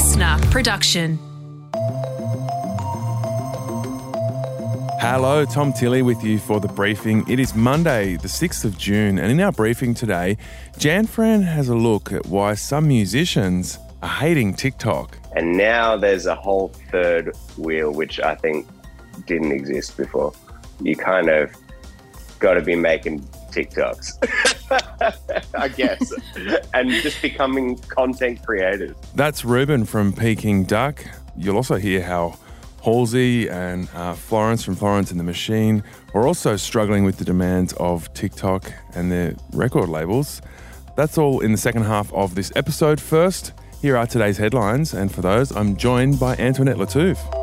LiSTNR production. Hello, Tom Tilley with you for the briefing. It is Monday, the 6th of June, and in our briefing today, Jan Fran has a look at why some musicians are hating TikTok. And now there's a whole third wheel, which I think didn't exist before. You kind of got to be making TikToks, I guess, and just becoming content creators. That's Reuben from Peking Duk. You'll also hear how Halsey and uh, Florence from Florence and the Machine are also struggling with the demands of TikTok and their record labels. That's all in the second half of this episode. First, here are today's headlines, and for those, I'm joined by Antoinette Lattouf.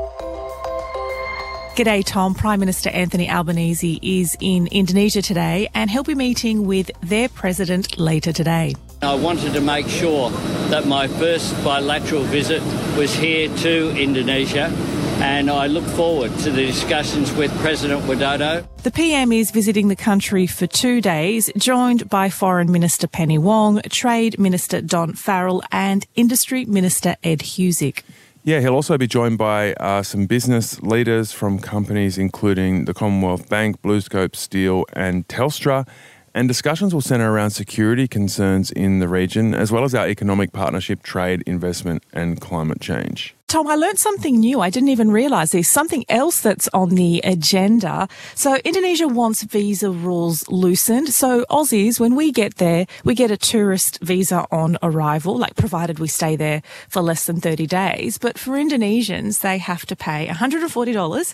G'day, Tom. Prime Minister Anthony Albanese is in Indonesia today and he'll be meeting with their president later today. I wanted to make sure that my first bilateral visit was here to Indonesia and I look forward to the discussions with President Widodo. The PM is visiting the country for two days, joined by Foreign Minister Penny Wong, Trade Minister Don Farrell, and Industry Minister Ed Husic. Yeah, he'll also be joined by uh, some business leaders from companies including the Commonwealth Bank, BlueScope Steel, and Telstra. And discussions will centre around security concerns in the region, as well as our economic partnership, trade, investment, and climate change. Tom, I learned something new. I didn't even realise there's something else that's on the agenda. So Indonesia wants visa rules loosened. So Aussies, when we get there, we get a tourist visa on arrival, like provided we stay there for less than 30 days. But for Indonesians, they have to pay $140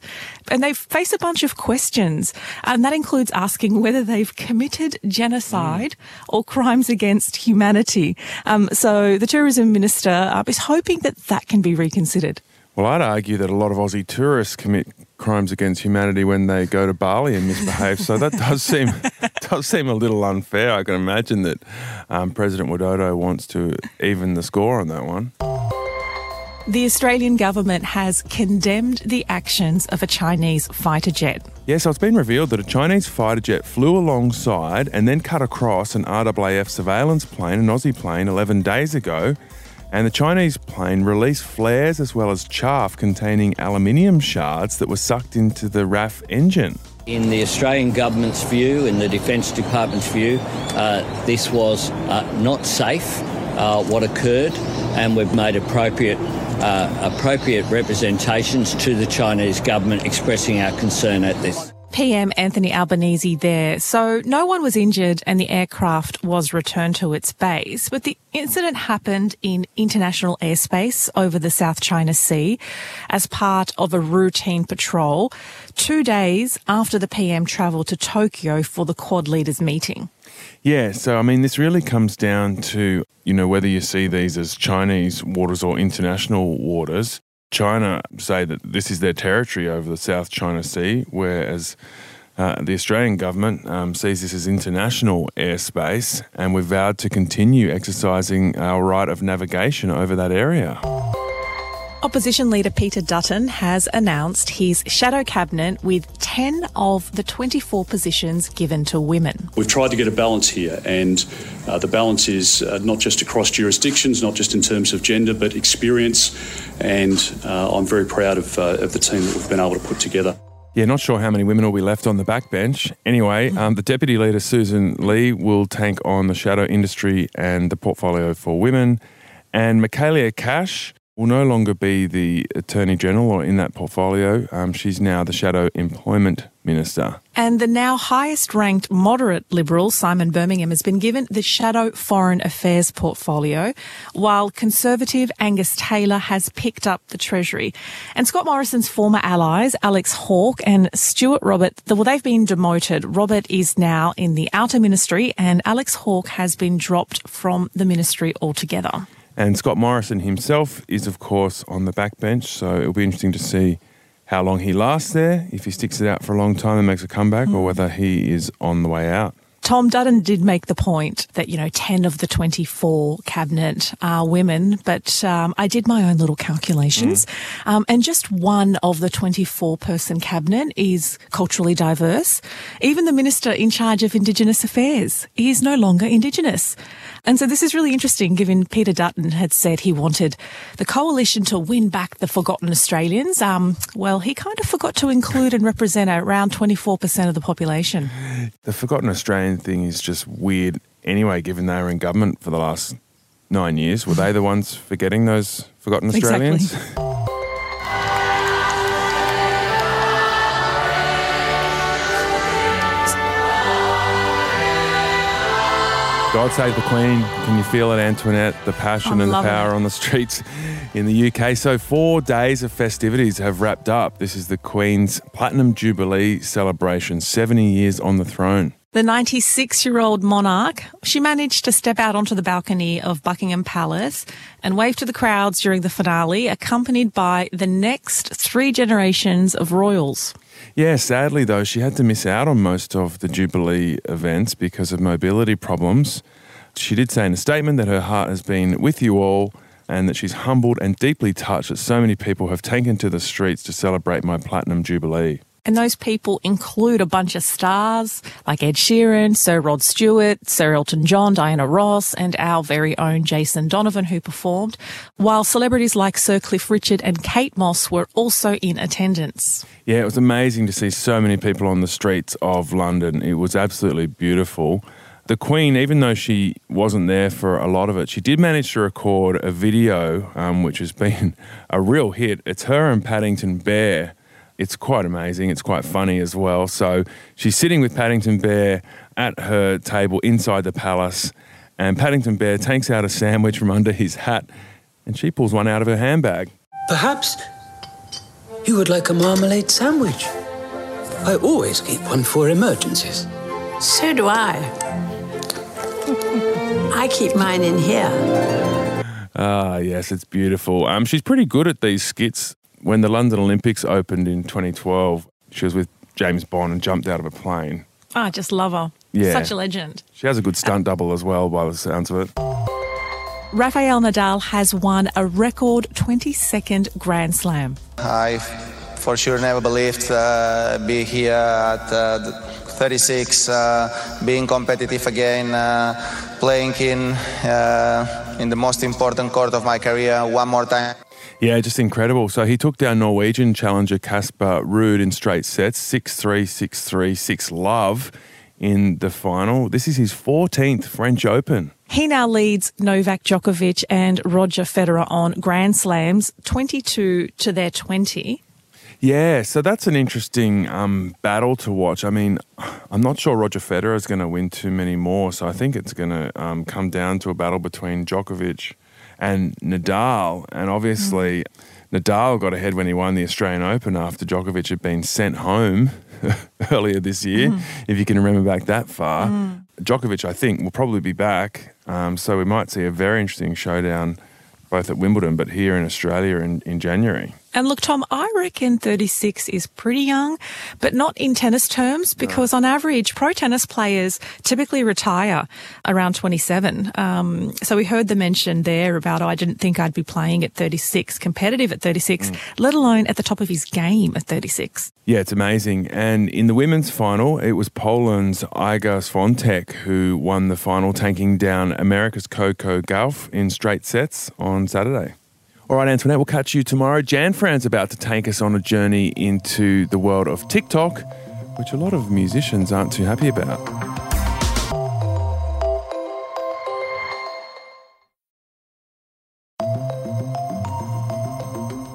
and they face a bunch of questions. And that includes asking whether they've committed genocide mm. or crimes against humanity. Um, so the tourism minister uh, is hoping that that can be reconsidered considered? Well, I'd argue that a lot of Aussie tourists commit crimes against humanity when they go to Bali and misbehave. so that does seem does seem a little unfair. I can imagine that um, President Widodo wants to even the score on that one. The Australian government has condemned the actions of a Chinese fighter jet. Yes, yeah, so it's been revealed that a Chinese fighter jet flew alongside and then cut across an RAAF surveillance plane, an Aussie plane, 11 days ago and the Chinese plane released flares as well as chaff containing aluminium shards that were sucked into the RAAF engine. In the Australian government's view, in the Defence Department's view, uh, this was uh, not safe, uh, what occurred, and we've made appropriate uh, appropriate representations to the Chinese government expressing our concern at this. PM Anthony Albanese there. So no one was injured and the aircraft was returned to its base. But the incident happened in international airspace over the South China Sea as part of a routine patrol two days after the PM travelled to Tokyo for the Quad leaders meeting. Yeah, so I mean, this really comes down to, you know, whether you see these as Chinese waters or international waters. China say that this is their territory over the South China Sea, whereas uh, the Australian government um, sees this as international airspace, and we've vowed to continue exercising our right of navigation over that area. Opposition leader Peter Dutton has announced his shadow cabinet with 10 of the 24 positions given to women. We've tried to get a balance here, and uh, the balance is uh, not just across jurisdictions, not just in terms of gender, but experience. And uh, I'm very proud of, uh, of the team that we've been able to put together. Yeah, not sure how many women will be left on the backbench. Anyway, um, the Deputy Leader, Susan Lee, will tank on the shadow industry and the portfolio for women. And Michaelia Cash will no longer be the Attorney General or in that portfolio. Um, she's now the Shadow Employment Minister. And the now highest ranked moderate Liberal, Simon Birmingham, has been given the Shadow Foreign Affairs portfolio, while Conservative Angus Taylor has picked up the Treasury. And Scott Morrison's former allies, Alex Hawke and Stuart Robert, well, they've been demoted. Robert is now in the Outer Ministry, and Alex Hawke has been dropped from the ministry altogether. And Scott Morrison himself is, of course, on the backbench, so it'll be interesting to see how long he lasts there, if he sticks it out for a long time and makes a comeback, mm. or whether he is on the way out. Tom Dutton did make the point that, you know, 10 of the 24 cabinet are women, but um, I did my own little calculations. Mm. Um, and just one of the 24 person cabinet is culturally diverse. Even the minister in charge of Indigenous Affairs is no longer Indigenous. And so this is really interesting given Peter Dutton had said he wanted the coalition to win back the forgotten Australians. Um, well, he kind of forgot to include and represent around 24% of the population. The forgotten Australian thing is just weird anyway, given they were in government for the last nine years. Were they the ones forgetting those forgotten Australians? Exactly. God save the Queen. Can you feel it, Antoinette? The passion and the power it. on the streets in the UK. So, four days of festivities have wrapped up. This is the Queen's Platinum Jubilee celebration, 70 years on the throne. The 96 year old monarch, she managed to step out onto the balcony of Buckingham Palace and wave to the crowds during the finale, accompanied by the next three generations of royals. Yeah, sadly, though, she had to miss out on most of the Jubilee events because of mobility problems. She did say in a statement that her heart has been with you all and that she's humbled and deeply touched that so many people have taken to the streets to celebrate my Platinum Jubilee. And those people include a bunch of stars like Ed Sheeran, Sir Rod Stewart, Sir Elton John, Diana Ross, and our very own Jason Donovan who performed, while celebrities like Sir Cliff Richard and Kate Moss were also in attendance. Yeah, it was amazing to see so many people on the streets of London. It was absolutely beautiful. The Queen, even though she wasn't there for a lot of it, she did manage to record a video, um, which has been a real hit. It's her and Paddington Bear it's quite amazing. It's quite funny as well. So she's sitting with Paddington Bear at her table inside the palace, and Paddington Bear takes out a sandwich from under his hat, and she pulls one out of her handbag. Perhaps you would like a marmalade sandwich. I always keep one for emergencies. So do I. I keep mine in here. Ah, yes, it's beautiful. Um, she's pretty good at these skits when the London Olympics opened in 2012, she was with James Bond and jumped out of a plane. I just love her. Yeah. Such a legend. She has a good stunt double as well, by the sounds of it. Rafael Nadal has won a record 22nd Grand Slam. I for sure never believed uh, be here at uh, 36, uh, being competitive again, uh, playing in uh, in the most important court of my career one more time. Yeah, just incredible. So he took down Norwegian challenger Casper Ruud in straight sets 6 3, 6 3, 6 love in the final. This is his 14th French Open. He now leads Novak Djokovic and Roger Federer on Grand Slams 22 to their 20. Yeah, so that's an interesting um, battle to watch. I mean, I'm not sure Roger Federer is going to win too many more, so I think it's going to um, come down to a battle between Djokovic and Nadal. And obviously, mm. Nadal got ahead when he won the Australian Open after Djokovic had been sent home earlier this year, mm. if you can remember back that far. Mm. Djokovic, I think, will probably be back. Um, so we might see a very interesting showdown both at Wimbledon but here in Australia in, in January. And look, Tom, I reckon 36 is pretty young, but not in tennis terms because no. on average, pro tennis players typically retire around 27. Um, so we heard the mention there about, oh, I didn't think I'd be playing at 36, competitive at 36, mm. let alone at the top of his game at 36. Yeah, it's amazing. And in the women's final, it was Poland's Iga Swiatek who won the final, tanking down America's Coco Gauff in straight sets on Saturday. All right, Antoinette, we'll catch you tomorrow. Jan Fran's about to take us on a journey into the world of TikTok, which a lot of musicians aren't too happy about.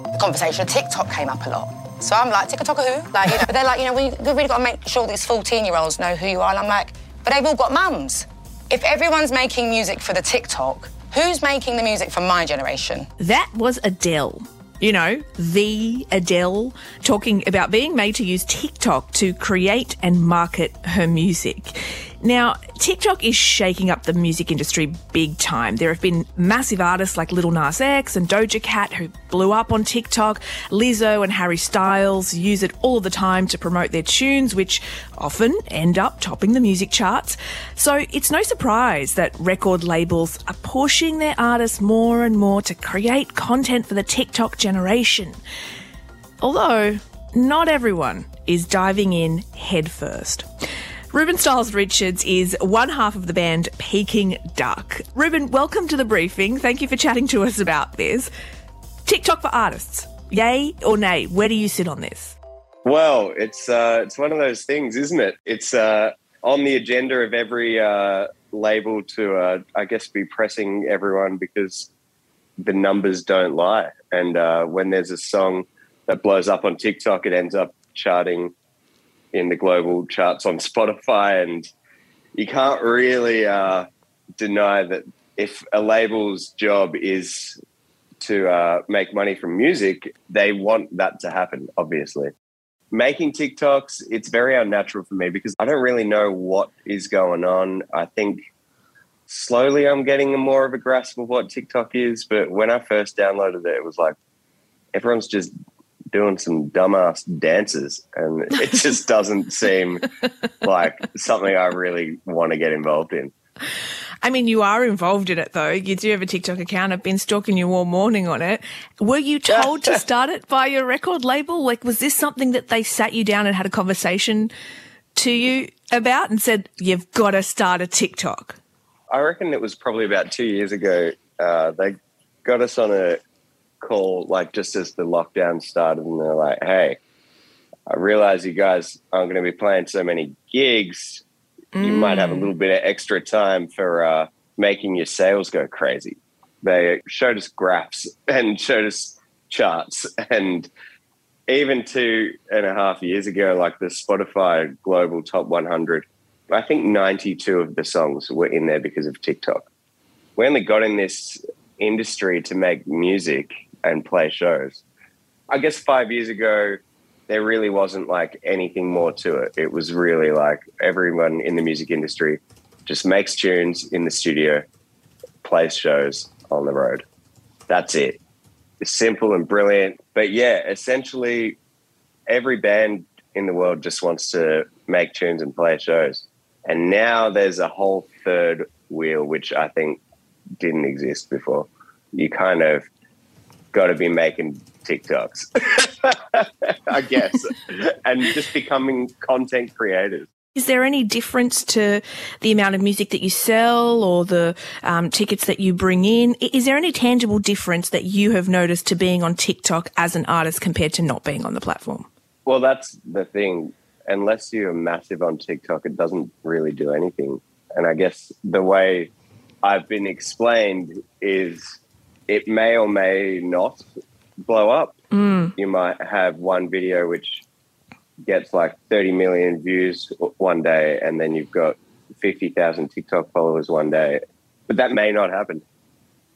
The conversation of TikTok came up a lot. So I'm like, TikTok who? Like, you know, but they're like, you know, we, we really got to make sure these 14 year olds know who you are. And I'm like, but they've all got mums. If everyone's making music for the TikTok, Who's making the music for my generation? That was Adele. You know, the Adele talking about being made to use TikTok to create and market her music. Now, TikTok is shaking up the music industry big time. There have been massive artists like Lil Nas X and Doja Cat who blew up on TikTok. Lizzo and Harry Styles use it all the time to promote their tunes, which often end up topping the music charts. So it's no surprise that record labels are pushing their artists more and more to create content for the TikTok generation. Although, not everyone is diving in headfirst. Reuben Styles Richards is one half of the band Peking Duk. Reuben, welcome to the briefing. Thank you for chatting to us about this. TikTok for artists, yay or nay? Where do you sit on this? Well, it's uh, it's one of those things, isn't it? It's uh, on the agenda of every uh, label to, uh, I guess, be pressing everyone because the numbers don't lie. And uh, when there's a song that blows up on TikTok, it ends up charting in the global charts on Spotify, and you can't really uh, deny that if a label's job is to uh, make money from music, they want that to happen, obviously. Making TikToks, it's very unnatural for me because I don't really know what is going on. I think slowly I'm getting more of a grasp of what TikTok is, but when I first downloaded it, it was like everyone's just doing some dumbass dances, and it just doesn't seem like something I really want to get involved in. I mean, you are involved in it though. You do have a TikTok account. I've been stalking you all morning on it. Were you told to start it by your record label? Like, was this something that they sat you down and had a conversation to you about and said, you've got to start a TikTok? I reckon it was probably about two years ago. Uh, they got us on a call like just as the lockdown started, and they're like, "Hey, I realize you guys aren't going to be playing so many gigs. Mm. You might have a little bit of extra time for uh, making your sales go crazy." They showed us graphs and showed us charts, and even two and a half years ago, like the Spotify Global Top 100, I think 92 of the songs were in there because of TikTok. We only got in this industry to make music and play shows. I guess five years ago, there really wasn't like anything more to it. It was really like everyone in the music industry just makes tunes in the studio, plays shows on the road. That's it. It's simple and brilliant. But yeah, essentially, every band in the world just wants to make tunes and play shows. And now there's a whole third wheel, which I think didn't exist before. You kind of got to be making TikToks, I guess, and just becoming content creators. Is there any difference to the amount of music that you sell or the um, tickets that you bring in? Is there any tangible difference that you have noticed to being on TikTok as an artist compared to not being on the platform? Well, that's the thing. Unless you're massive on TikTok, it doesn't really do anything. And I guess the way I've been explained is it may or may not blow up. Mm. You might have one video which gets like 30 million views one day, and then you've got 50,000 TikTok followers one day. But that may not happen.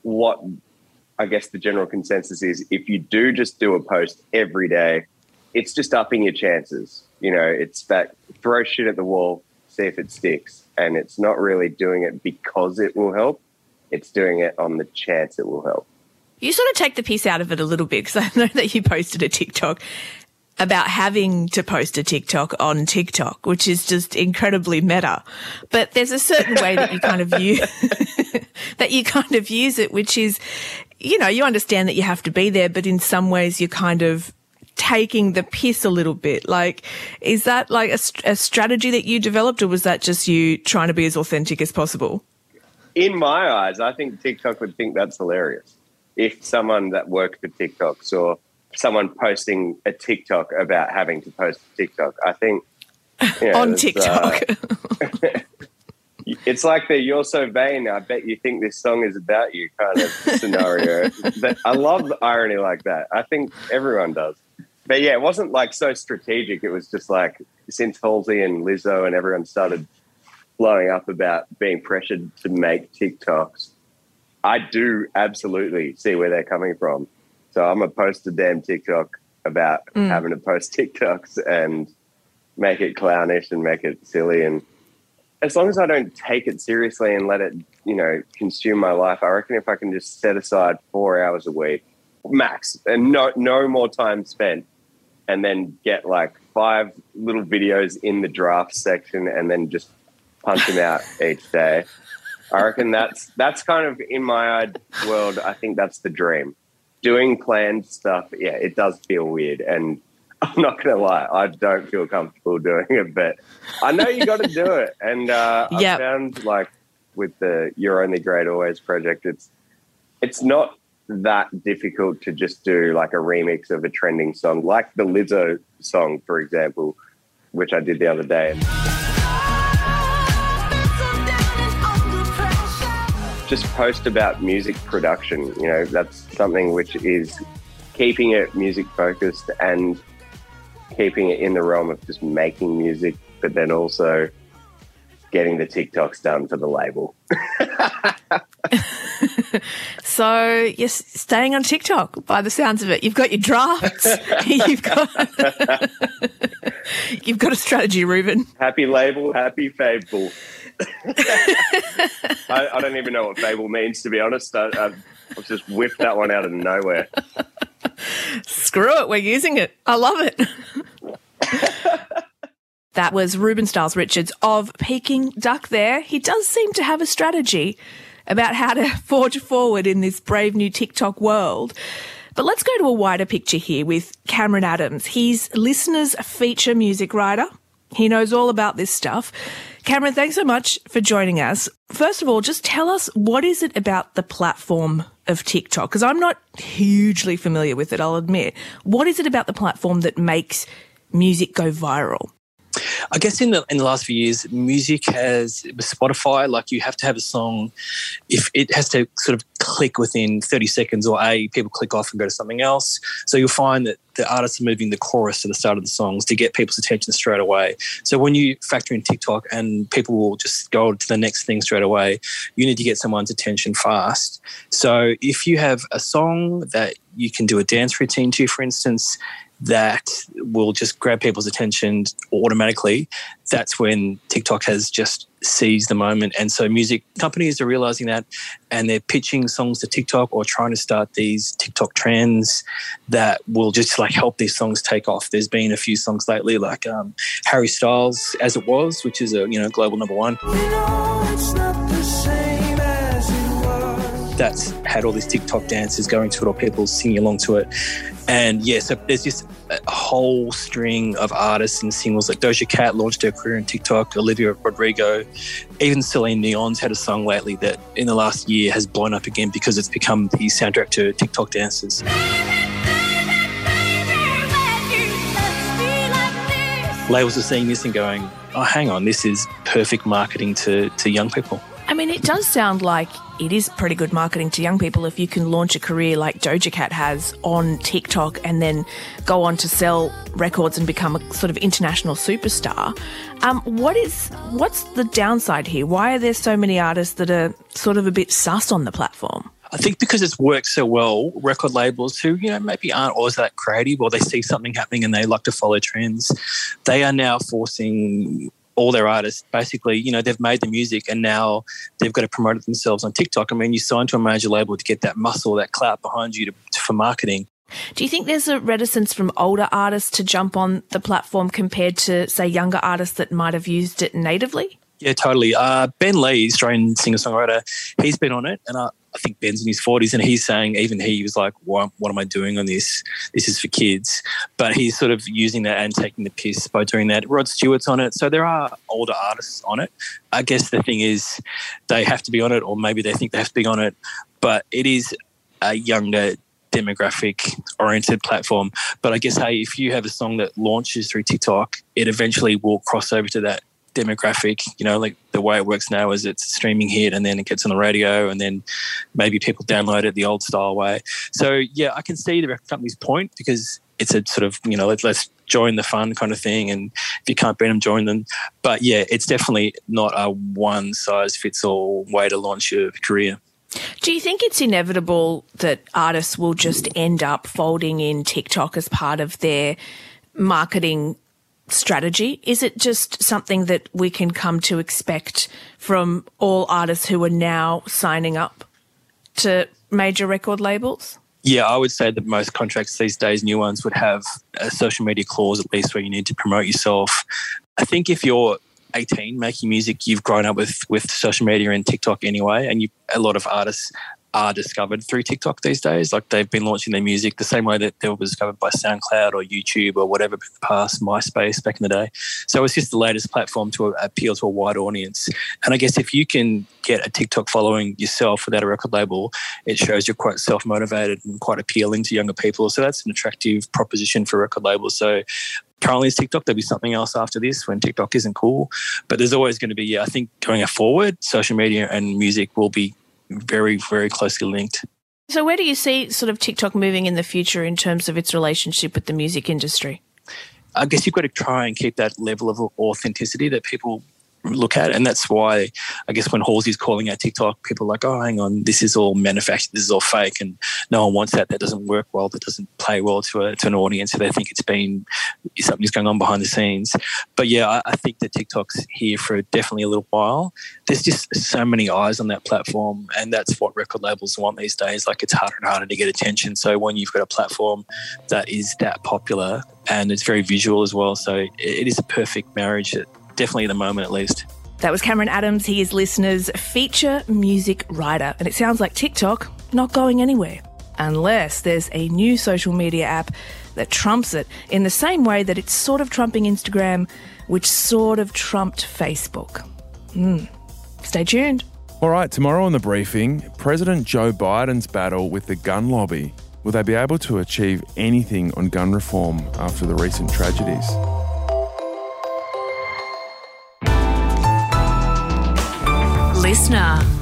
What I guess the general consensus is if you do just do a post every day, it's just upping your chances. You know, it's that throw shit at the wall, see if it sticks. And it's not really doing it because it will help it's doing it on the chance it will help. You sort of take the piece out of it a little bit because I know that you posted a TikTok about having to post a TikTok on TikTok, which is just incredibly meta. But there's a certain way that you kind of use that you kind of use it, which is, you know, you understand that you have to be there, but in some ways you're kind of taking the piss a little bit. Like, is that like a, a strategy that you developed, or was that just you trying to be as authentic as possible? In my eyes, I think TikTok would think that's hilarious. If someone that worked for TikTok saw someone posting a TikTok about having to post a TikTok, I think you know, on TikTok. Uh, it's like the "You're so vain." I bet you think this song is about you kind of scenario. But I love the irony like that. I think everyone does. But yeah, it wasn't like so strategic. It was just like since Halsey and Lizzo and everyone started blowing up about being pressured to make TikToks, I do absolutely see where they're coming from. So I'm gonna post a damn TikTok about mm. having to post TikToks and make it clownish and make it silly and as long as I don't take it seriously and let it, you know, consume my life, I reckon if I can just set aside four hours a week, max, and no no more time spent, and then get like five little videos in the draft section, and then just punch them out each day. I reckon that's that's kind of in my world. I think that's the dream. Doing planned stuff, yeah, it does feel weird, and I'm not gonna lie, I don't feel comfortable doing it, but I know you got to do it. And uh, Yep. I found like with the "You're Only Great Always" project, it's it's not that difficult to just do like a remix of a trending song, like the Lizzo song, for example, which I did the other day. Just post about music production. You know, that's something which is keeping it music focused and keeping it in the realm of just making music, but then also getting the TikToks done for the label. So you're staying on TikTok by the sounds of it. You've got your drafts. you've got you've got a strategy, Reuben. Happy label, happy Fable. I, I don't even know what Fable means, to be honest. I, I, I've just whipped that one out of nowhere. Screw it, we're using it. I love it. that was Reuben Styles Richards of Peking Duk there. He does seem to have a strategy about how to forge forward in this brave new TikTok world. But let's go to a wider picture here with Cameron Adams. He's LiSTNR's feature music writer. He knows all about this stuff. Cameron, thanks so much for joining us. First of all, just tell us what is it about the platform of TikTok? Because I'm not hugely familiar with it, I'll admit. What is it about the platform that makes music go viral? I guess in the in the last few years, music has with Spotify. Like you have to have a song, if it has to sort of click within thirty seconds, or a people click off and go to something else. So you'll find that the artists are moving the chorus to the start of the songs to get people's attention straight away. So when you factor in TikTok and people will just go to the next thing straight away, you need to get someone's attention fast. So if you have a song that you can do a dance routine to, for instance, that will just grab people's attention automatically, that's when TikTok has just seized the moment. And so music companies are realizing that and they're pitching songs to TikTok or trying to start these TikTok trends that will just like help these songs take off. There's been a few songs lately like um, Harry Styles As It Was, which is a you know global number one. That's had all these TikTok dances going to it or people singing along to it. And yeah, so there's just a whole string of artists and singles like Doja Cat launched her career in TikTok, Olivia Rodrigo, even Celine Dion's had a song lately that in the last year has blown up again because it's become the soundtrack to TikTok dances. Labels are seeing this and going, oh, hang on, this is perfect marketing to, to young people. I mean, it does sound like it is pretty good marketing to young people if you can launch a career like Doja Cat has on TikTok and then go on to sell records and become a sort of international superstar. Um, what is what's the downside here? Why are there so many artists that are sort of a bit sus on the platform? I think because it's worked so well, record labels who, you know, maybe aren't always that creative or they see something happening and they like to follow trends, they are now forcing all their artists basically, you know, they've made the music and now they've got to promote it themselves on TikTok. I mean, you sign to a major label to get that muscle, that clout behind you to, for marketing. Do you think there's a reticence from older artists to jump on the platform compared to, say, younger artists that might have used it natively? Yeah, totally. Uh, ben Lee, Australian singer songwriter, he's been on it, and I, I think Ben's in his forties, and he's saying even he was like, what, "What am I doing on this? This is for kids." But he's sort of using that and taking the piss by doing that. Rod Stewart's on it, so there are older artists on it. I guess the thing is, they have to be on it, or maybe they think they have to be on it, but it is a younger demographic oriented platform. But I guess, hey, if you have a song that launches through TikTok, it eventually will cross over to that demographic. You know, like the way it works now is it's streaming hit and then it gets on the radio and then maybe people download it the old style way. So, yeah, I can see the record company's point because it's a sort of, you know, let's, let's join the fun kind of thing. And if you can't beat them, join them. But yeah, it's definitely not a one size fits all way to launch your career. Do you think it's inevitable that artists will just end up folding in TikTok as part of their marketing strategy? Is it just something that we can come to expect from all artists who are now signing up to major record labels? Yeah, I would say that most contracts these days, new ones, would have a social media clause at least where you need to promote yourself. I think if you're 18 making music, you've grown up with with social media and TikTok anyway, and you a lot of artists are discovered through TikTok these days. Like they've been launching their music the same way that they were discovered by SoundCloud or YouTube or whatever in the past MySpace back in the day. So it's just the latest platform to appeal to a wide audience. And I guess if you can get a TikTok following yourself without a record label, it shows you're quite self motivated and quite appealing to younger people. So that's an attractive proposition for record labels. So currently it's TikTok. There'll be something else after this when TikTok isn't cool. But there's always going to be, yeah, I think going forward, social media and music will be very, very closely linked. So, where do you see sort of TikTok moving in the future in terms of its relationship with the music industry? I guess you've got to try and keep that level of authenticity that people look at. And that's why I guess when Halsey's calling out TikTok, people are like, oh, hang on, this is all manufactured, this is all fake. And no one wants that. That doesn't work well. That doesn't play well to, a, to an audience. So they think it's been something's going on behind the scenes. But yeah, I, I think that TikTok's here for definitely a little while. There's just so many eyes on that platform. And that's what record labels want these days. Like it's harder and harder to get attention. So when you've got a platform that is that popular and it's very visual as well. So it is a perfect marriage definitely at the moment at least. That was Cameron Adams. He is LiSTNR's feature music writer. And it sounds like TikTok not going anywhere. Unless there's a new social media app that trumps it in the same way that it's sort of trumping Instagram, which sort of trumped Facebook. Hmm. Stay tuned. All right, tomorrow on the briefing, President Joe Biden's battle with the gun lobby. Will they be able to achieve anything on gun reform after the recent tragedies? LiSTNR.